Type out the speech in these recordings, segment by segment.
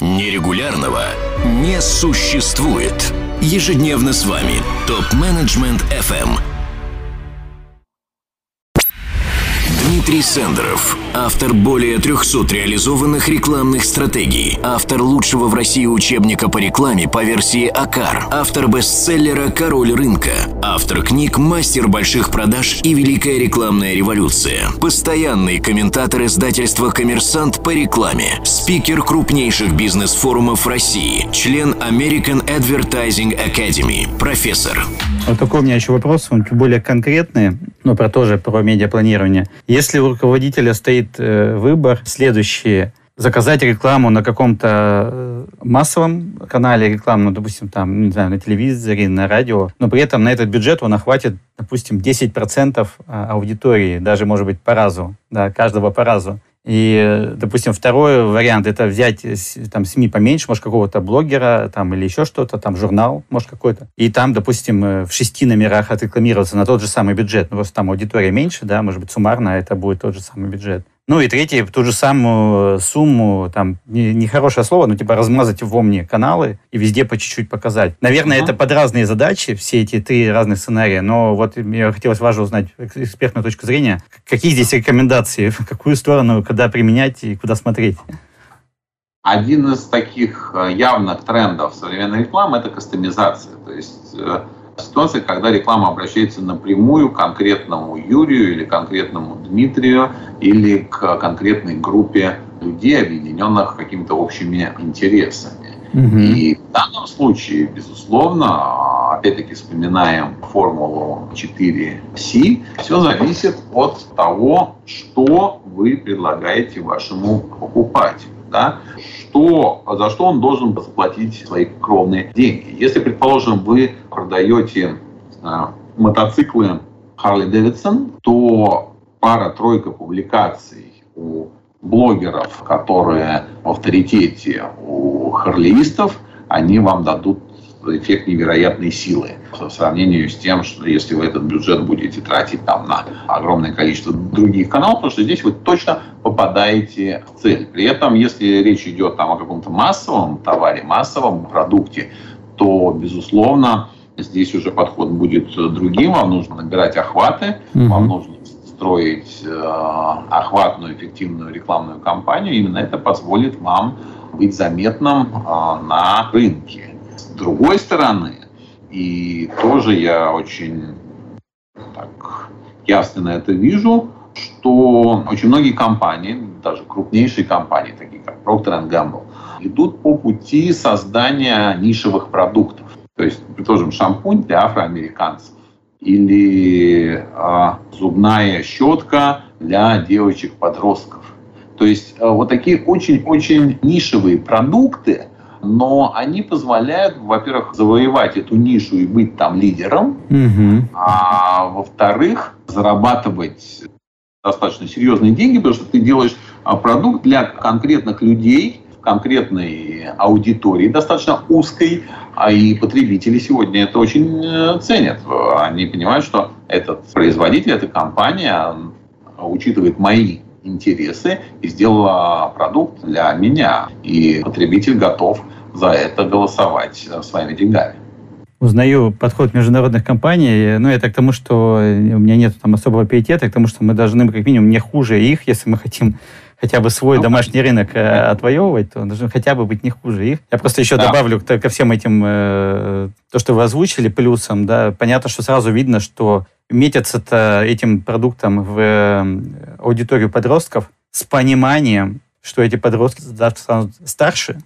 Нерегулярного не существует. Ежедневно с вами ТОП-менеджмент FM – Дмитрий Сендеров, автор более 300 реализованных рекламных стратегий, автор лучшего в России учебника по рекламе по версии АКАР, автор бестселлера «Король рынка», автор книг «Мастер больших продаж» и «Великая рекламная революция», постоянный комментатор издательства «Коммерсант» по рекламе, спикер крупнейших бизнес-форумов России, член American Advertising Academy, профессор. Вот такой у меня еще вопрос, он более конкретный, но про тоже про медиапланирование. Если у руководителя стоит э, выбор следующий, заказать рекламу на каком-то э, массовом канале рекламу, ну, допустим, там, не знаю, на телевизоре, на радио, но при этом на этот бюджет он охватит, допустим, 10% а, аудитории, даже, может быть, по разу, да, каждого по разу. И, допустим, второй вариант это взять там СМИ поменьше, может, какого-то блогера там или еще что-то, там журнал, может, какой-то. И там, допустим, э, в шести номерах отрекламироваться на тот же самый бюджет. Ну, просто там аудитория меньше, да, может быть, суммарно это будет тот же самый бюджет. Ну и третье, ту же самую сумму, там, нехорошее не слово, но типа размазать в омни каналы и везде по чуть-чуть показать. Наверное, uh-huh. это под разные задачи, все эти три разных сценария, но вот мне хотелось важно узнать экспертную точку зрения. Какие здесь рекомендации, в какую сторону, когда применять и куда смотреть? Один из таких э, явных трендов современной рекламы – это кастомизация. То есть э, ситуация, когда реклама обращается напрямую к конкретному Юрию или конкретному Дмитрию или к конкретной группе людей, объединенных какими-то общими интересами. Угу. И в данном случае, безусловно, опять-таки вспоминаем формулу 4C, все зависит от того, что вы предлагаете вашему покупателю да, что, за что он должен заплатить свои кровные деньги. Если, предположим, вы продаете знаю, мотоциклы Harley Davidson, то пара-тройка публикаций у блогеров, которые в авторитете у харлеистов, они вам дадут эффект невероятной силы в сравнении с тем, что если вы этот бюджет будете тратить там на огромное количество других каналов, потому что здесь вы точно попадаете в цель. При этом, если речь идет там о каком-то массовом товаре, массовом продукте, то, безусловно, здесь уже подход будет другим. Вам нужно набирать охваты, mm-hmm. вам нужно строить э, охватную, эффективную рекламную кампанию. Именно это позволит вам быть заметным э, на рынке другой стороны, и тоже я очень так, ясно это вижу, что очень многие компании, даже крупнейшие компании, такие как Procter Gamble, идут по пути создания нишевых продуктов. То есть, предположим, шампунь для афроамериканцев или э, зубная щетка для девочек-подростков. То есть э, вот такие очень-очень нишевые продукты, но они позволяют, во-первых, завоевать эту нишу и быть там лидером, угу. а во-вторых, зарабатывать достаточно серьезные деньги, потому что ты делаешь а, продукт для конкретных людей, конкретной аудитории, достаточно узкой, а и потребители сегодня это очень э, ценят. Они понимают, что этот производитель, эта компания учитывает мои интересы и сделала продукт для меня. И потребитель готов за это голосовать своими деньгами. Узнаю подход международных компаний, но это к тому, что у меня нет там особого пиетета, к тому, что мы должны как минимум не хуже их, если мы хотим хотя бы свой ну, домашний рынок э, отвоевывать, то должны хотя бы быть не хуже их. Я просто еще да. добавлю ко всем этим, э, то, что вы озвучили плюсом, да, понятно, что сразу видно, что метятся-то этим продуктом в э, аудиторию подростков с пониманием, что эти подростки завтра станут старше,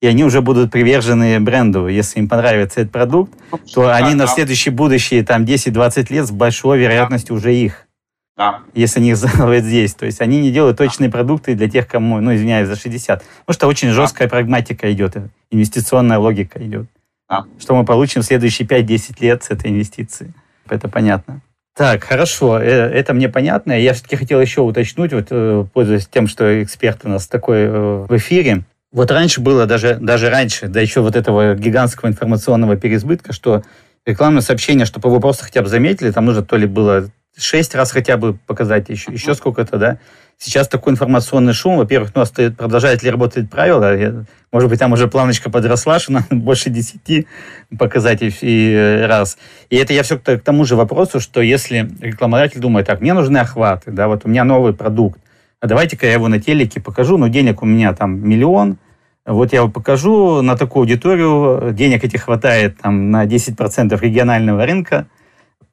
и они уже будут привержены бренду. Если им понравится этот продукт, то они на следующее будущее, там, 10-20 лет с большой вероятностью уже их. Да. Если они их заловят здесь. То есть они не делают точные продукты для тех, кому, ну, извиняюсь, за 60. Потому что очень жесткая прагматика идет, инвестиционная логика идет. Да. Что мы получим в следующие 5-10 лет с этой инвестиции. Это понятно. Так, хорошо, э, это мне понятно. Я все-таки хотел еще уточнить, вот, э, пользуясь тем, что эксперт у нас такой э, в эфире. Вот раньше было, даже, даже раньше, да еще вот этого гигантского информационного переизбытка, что рекламное сообщение, чтобы его просто хотя бы заметили, там нужно то ли было шесть раз хотя бы показать, еще, еще сколько-то, да. Сейчас такой информационный шум. Во-первых, у нас продолжает ли работать правила. Может быть, там уже планочка подросла, что надо больше десяти показать и, и раз. И это я все к тому же вопросу, что если рекламодатель думает, так, мне нужны охваты, да, вот у меня новый продукт, а давайте-ка я его на телеке покажу, но денег у меня там миллион, вот я покажу на такую аудиторию, денег этих хватает там на 10% регионального рынка,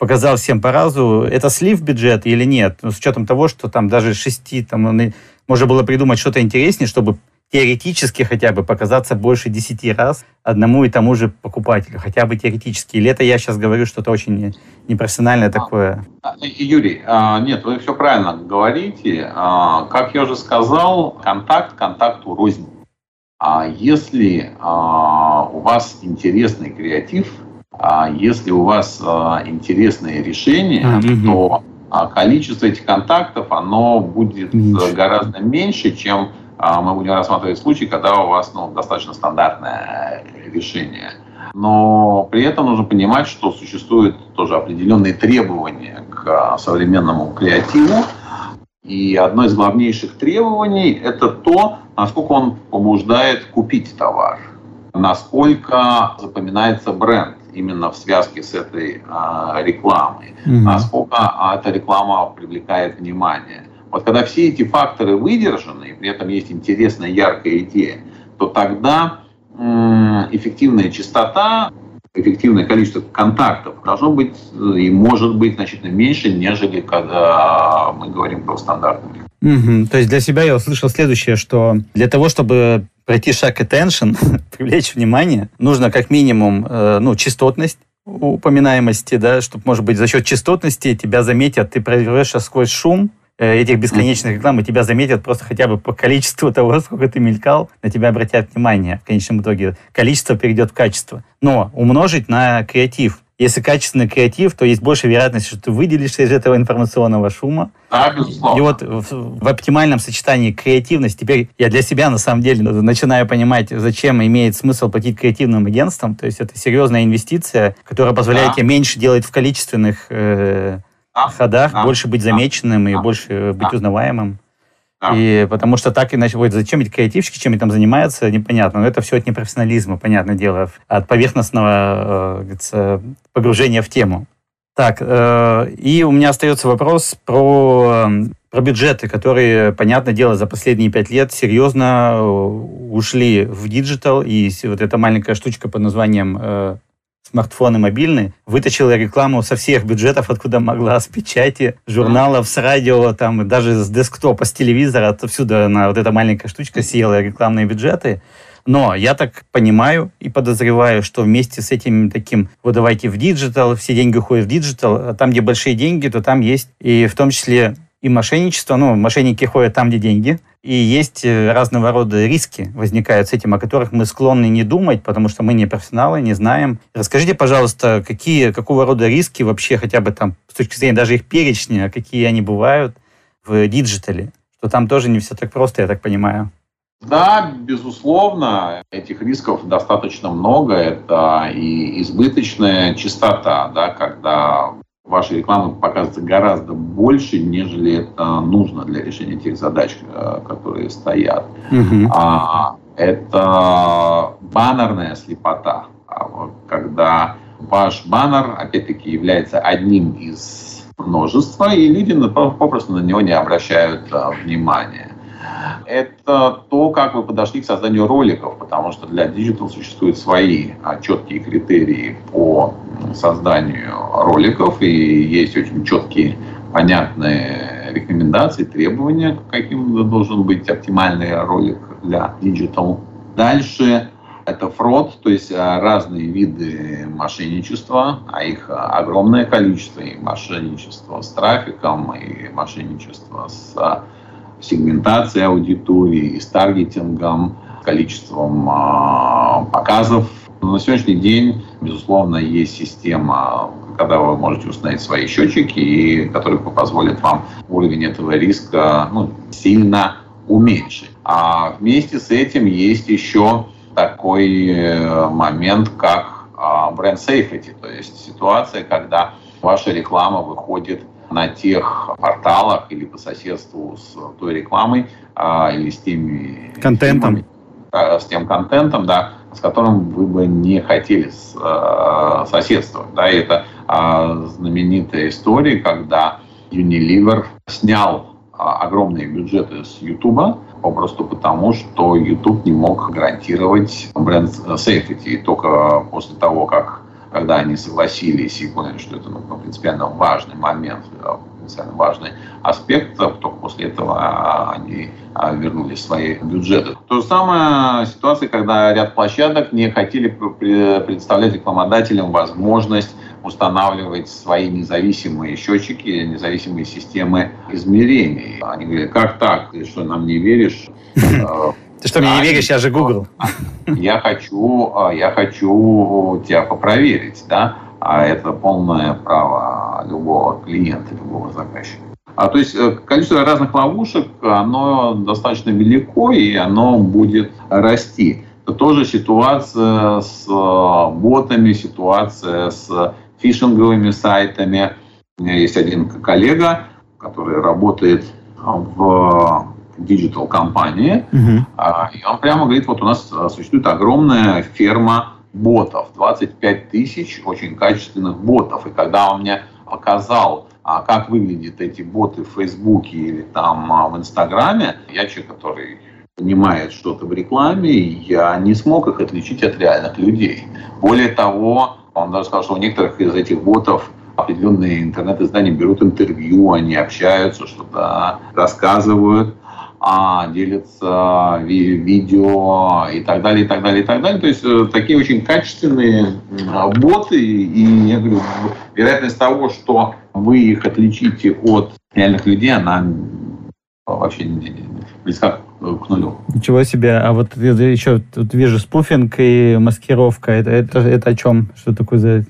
показал всем по разу, это слив бюджет или нет, ну, с учетом того, что там даже шести, там, можно было придумать что-то интереснее, чтобы теоретически хотя бы показаться больше десяти раз одному и тому же покупателю, хотя бы теоретически. Или это я сейчас говорю что-то очень непрофессиональное такое? А, Юрий, а, нет, вы все правильно говорите. А, как я уже сказал, контакт контакту рознь. А если у вас интересный креатив, если у вас интересные решения, mm-hmm. то количество этих контактов, оно будет меньше. гораздо меньше, чем а мы будем рассматривать случаи, когда у вас ну, достаточно стандартное решение. Но при этом нужно понимать, что существуют тоже определенные требования к а, современному креативу. И одно из главнейших требований – это то, насколько он побуждает купить товар, насколько запоминается бренд именно в связке с этой э, рекламой, mm-hmm. насколько эта реклама привлекает внимание. Вот когда все эти факторы выдержаны, и при этом есть интересная, яркая идея, то тогда эффективная частота, эффективное количество контактов должно быть э, и может быть значительно меньше, нежели когда мы говорим про стандартный Угу. То есть для себя я услышал следующее, что для того, чтобы пройти шаг attention, привлечь внимание, нужно как минимум э, ну, частотность, упоминаемости, да, чтобы, может быть, за счет частотности тебя заметят, ты прорвешься сквозь шум, Э, этих бесконечных реклам, и тебя заметят просто хотя бы по количеству того, сколько ты мелькал, на тебя обратят внимание. В конечном итоге количество перейдет в качество. Но умножить на креатив. Если качественный креатив, то есть больше вероятность, что ты выделишься из этого информационного шума. Да, безусловно. И вот в, в оптимальном сочетании креативность, теперь я для себя на самом деле начинаю понимать, зачем имеет смысл платить креативным агентствам. То есть это серьезная инвестиция, которая позволяет да. тебе меньше делать в количественных э, да, ходах, да, больше быть замеченным да, и больше быть узнаваемым. И потому что так иначе, вот зачем эти креативщики, чем они там занимаются, непонятно. Но это все от непрофессионализма, понятное дело, от поверхностного э, погружения в тему. Так, э, и у меня остается вопрос про, про бюджеты, которые, понятное дело, за последние пять лет серьезно э, ушли в digital, и вот эта маленькая штучка под названием э, смартфоны мобильные, вытащила рекламу со всех бюджетов, откуда могла, с печати, журналов, с радио, там, даже с десктопа, с телевизора, отсюда на вот эта маленькая штучка съела рекламные бюджеты. Но я так понимаю и подозреваю, что вместе с этим таким, вот давайте в digital, все деньги уходят в digital, а там, где большие деньги, то там есть и в том числе и мошенничество. Ну, мошенники ходят там, где деньги. И есть э, разного рода риски возникают с этим, о которых мы склонны не думать, потому что мы не профессионалы, не знаем. Расскажите, пожалуйста, какие, какого рода риски вообще, хотя бы там, с точки зрения даже их перечня, какие они бывают в digital е? Что там тоже не все так просто, я так понимаю. Да, безусловно, этих рисков достаточно много. Это и избыточная частота, да, когда вашей рекламы показывается гораздо больше, нежели это нужно для решения тех задач, э, которые стоят. Угу. А, это баннерная слепота, а когда ваш баннер, опять-таки, является одним из множества, и люди попросту на него не обращают а, внимания это то, как вы подошли к созданию роликов, потому что для Digital существуют свои а, четкие критерии по созданию роликов, и есть очень четкие, понятные рекомендации, требования, каким должен быть оптимальный ролик для Digital. Дальше это фрод, то есть а, разные виды мошенничества, а их огромное количество, и мошенничество с трафиком, и мошенничество с сегментацией аудитории, с таргетингом, количеством э, показов. На сегодняшний день, безусловно, есть система, когда вы можете установить свои счетчики, и которые позволят вам уровень этого риска ну, сильно уменьшить. А вместе с этим есть еще такой э, момент, как бренд safety, то есть ситуация, когда ваша реклама выходит на тех порталах или по соседству с той рекламой а, или с теми контентом, фильмами, а, с тем контентом, да, с которым вы бы не хотели с, а, соседствовать. Да, и это а, знаменитая история, когда Unilever снял а, огромные бюджеты с YouTube, попросту потому, что YouTube не мог гарантировать бренд safety. И только после того, как когда они согласились и поняли, что это ну, принципиально важный момент, э, потенциально важный аспект, только после этого они а, вернули свои бюджеты. То же самое ситуация, когда ряд площадок не хотели представлять рекламодателям возможность устанавливать свои независимые счетчики, независимые системы измерений. Они говорят, как так? Ты что, нам не веришь? Ты что, мне не веришь? Я же Google. Я хочу, я хочу тебя попроверить, да? А это полное право любого клиента, любого заказчика. А, то есть э, количество разных ловушек, оно достаточно велико, и оно будет расти. Это тоже ситуация с э, ботами, ситуация с фишинговыми сайтами. У меня есть один коллега, который работает в digital компании, uh-huh. и он прямо говорит, вот у нас существует огромная ферма ботов, 25 тысяч очень качественных ботов. И когда он мне показал, а как выглядят эти боты в Фейсбуке или там а, в Инстаграме, я человек, который понимает что-то в рекламе, я не смог их отличить от реальных людей. Более того, он даже сказал, что у некоторых из этих ботов определенные интернет-издания берут интервью, они общаются, что-то рассказывают а, делятся ви видео и так далее, и так далее, и так далее. То есть э, такие очень качественные боты, и я говорю, вероятность того, что вы их отличите от реальных людей, она вообще близка к нулю. Ничего себе. А вот еще тут вижу спуфинг и маскировка. Это, это, это о чем? Что такое за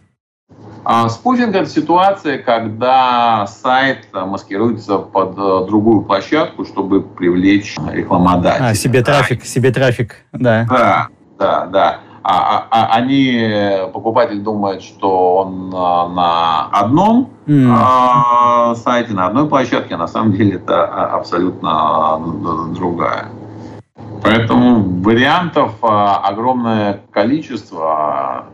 а спуфинг – это ситуация, когда сайт маскируется под э, другую площадку, чтобы привлечь рекламодателя. А, себе трафик, себе трафик, да. Да, да, да. А, а, а они, покупатель думает, что он на одном mm. сайте, на одной площадке, а на самом деле это абсолютно другая. Поэтому вариантов огромное количество.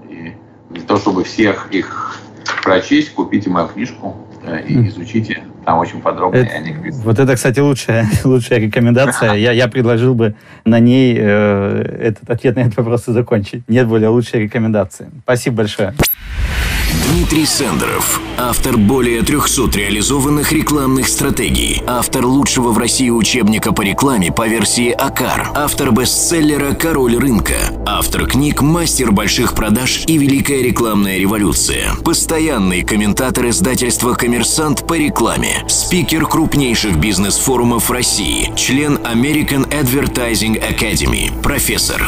Того, чтобы всех их прочесть, купите мою книжку э, и изучите. Там очень подробно это, о них Вот это, кстати, лучшая, лучшая рекомендация. Я, я предложил бы на ней э, этот ответ на этот вопрос и закончить. Нет более лучшей рекомендации. Спасибо большое. Дмитрий Сендеров, автор более 300 реализованных рекламных стратегий, автор лучшего в России учебника по рекламе по версии АКАР, автор бестселлера «Король рынка», автор книг «Мастер больших продаж» и «Великая рекламная революция», постоянный комментатор издательства «Коммерсант» по рекламе, спикер крупнейших бизнес-форумов России, член American Advertising Academy, профессор.